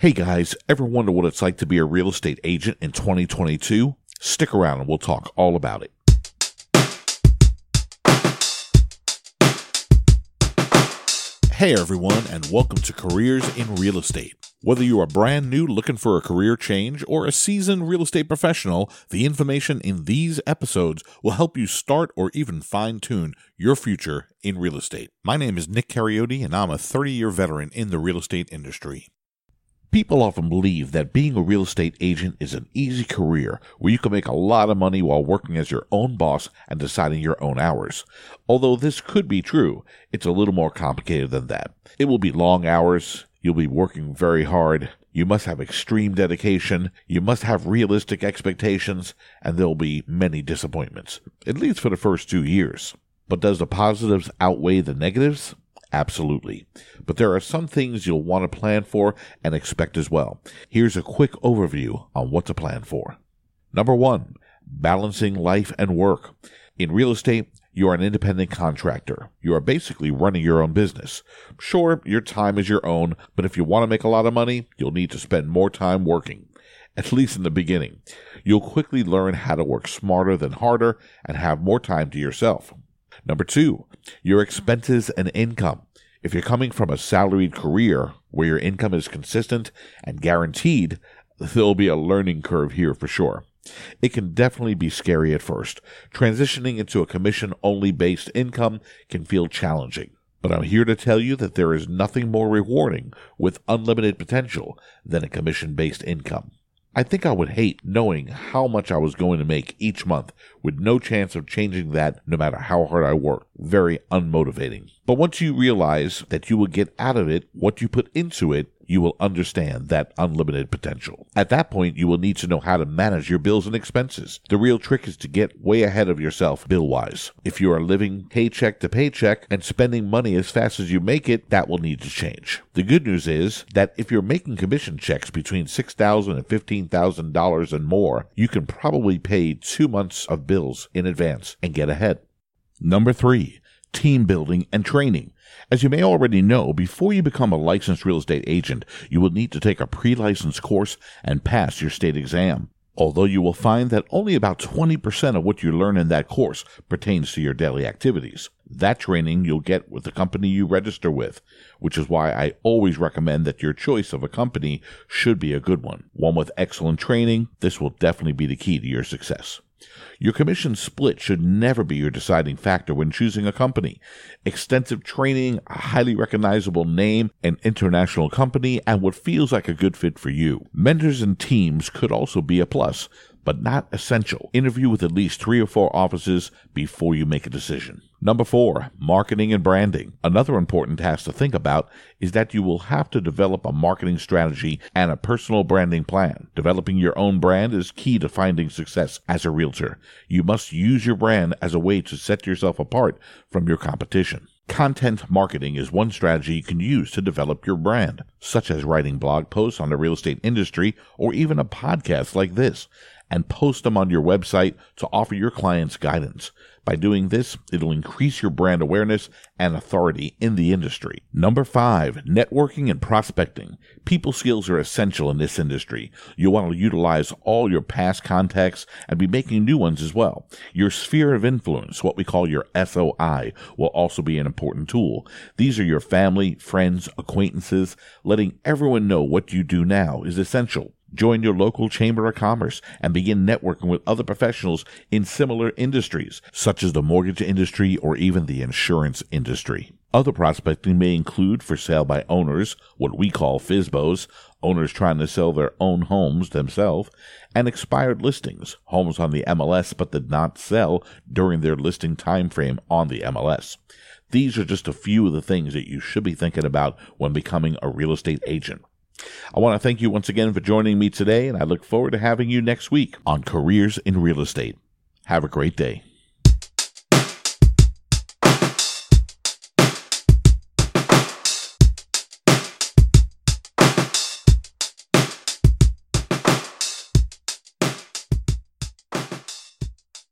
Hey guys, ever wonder what it's like to be a real estate agent in 2022? Stick around and we'll talk all about it. Hey everyone, and welcome to Careers in Real Estate. Whether you are brand new looking for a career change or a seasoned real estate professional, the information in these episodes will help you start or even fine tune your future in real estate. My name is Nick Cariotti, and I'm a 30 year veteran in the real estate industry. People often believe that being a real estate agent is an easy career where you can make a lot of money while working as your own boss and deciding your own hours. Although this could be true, it's a little more complicated than that. It will be long hours, you'll be working very hard, you must have extreme dedication, you must have realistic expectations, and there'll be many disappointments, at least for the first two years. But does the positives outweigh the negatives? Absolutely. But there are some things you'll want to plan for and expect as well. Here's a quick overview on what to plan for. Number one, balancing life and work. In real estate, you are an independent contractor. You are basically running your own business. Sure, your time is your own, but if you want to make a lot of money, you'll need to spend more time working. At least in the beginning. You'll quickly learn how to work smarter than harder and have more time to yourself. Number two, your expenses and income. If you're coming from a salaried career where your income is consistent and guaranteed, there'll be a learning curve here for sure. It can definitely be scary at first. Transitioning into a commission only based income can feel challenging. But I'm here to tell you that there is nothing more rewarding with unlimited potential than a commission based income. I think I would hate knowing how much I was going to make each month with no chance of changing that no matter how hard I work. Very unmotivating. But once you realize that you will get out of it what you put into it, you will understand that unlimited potential. At that point, you will need to know how to manage your bills and expenses. The real trick is to get way ahead of yourself bill wise. If you are living paycheck to paycheck and spending money as fast as you make it, that will need to change. The good news is that if you're making commission checks between $6,000 and $15,000 and more, you can probably pay two months of bills in advance and get ahead. Number three, team building and training. As you may already know, before you become a licensed real estate agent, you will need to take a pre-license course and pass your state exam. Although you will find that only about 20% of what you learn in that course pertains to your daily activities. That training you'll get with the company you register with, which is why I always recommend that your choice of a company should be a good one. One with excellent training, this will definitely be the key to your success. Your commission split should never be your deciding factor when choosing a company. Extensive training, a highly recognizable name, an international company, and what feels like a good fit for you. Mentors and teams could also be a plus, but not essential. Interview with at least three or four offices before you make a decision. Number four, marketing and branding. Another important task to think about is that you will have to develop a marketing strategy and a personal branding plan. Developing your own brand is key to finding success as a realtor. You must use your brand as a way to set yourself apart from your competition. Content marketing is one strategy you can use to develop your brand, such as writing blog posts on the real estate industry or even a podcast like this and post them on your website to offer your clients guidance. By doing this, it'll increase your brand awareness and authority in the industry. Number five, networking and prospecting. People skills are essential in this industry. You'll want to utilize all your past contacts and be making new ones as well. Your sphere of influence, what we call your SOI, will also be an important tool. These are your family, friends, acquaintances. Letting everyone know what you do now is essential. Join your local chamber of commerce and begin networking with other professionals in similar industries, such as the mortgage industry or even the insurance industry. Other prospecting may include for sale by owners, what we call FSBOs, owners trying to sell their own homes themselves, and expired listings, homes on the MLS but did not sell during their listing time frame on the MLS. These are just a few of the things that you should be thinking about when becoming a real estate agent. I want to thank you once again for joining me today, and I look forward to having you next week on Careers in Real Estate. Have a great day.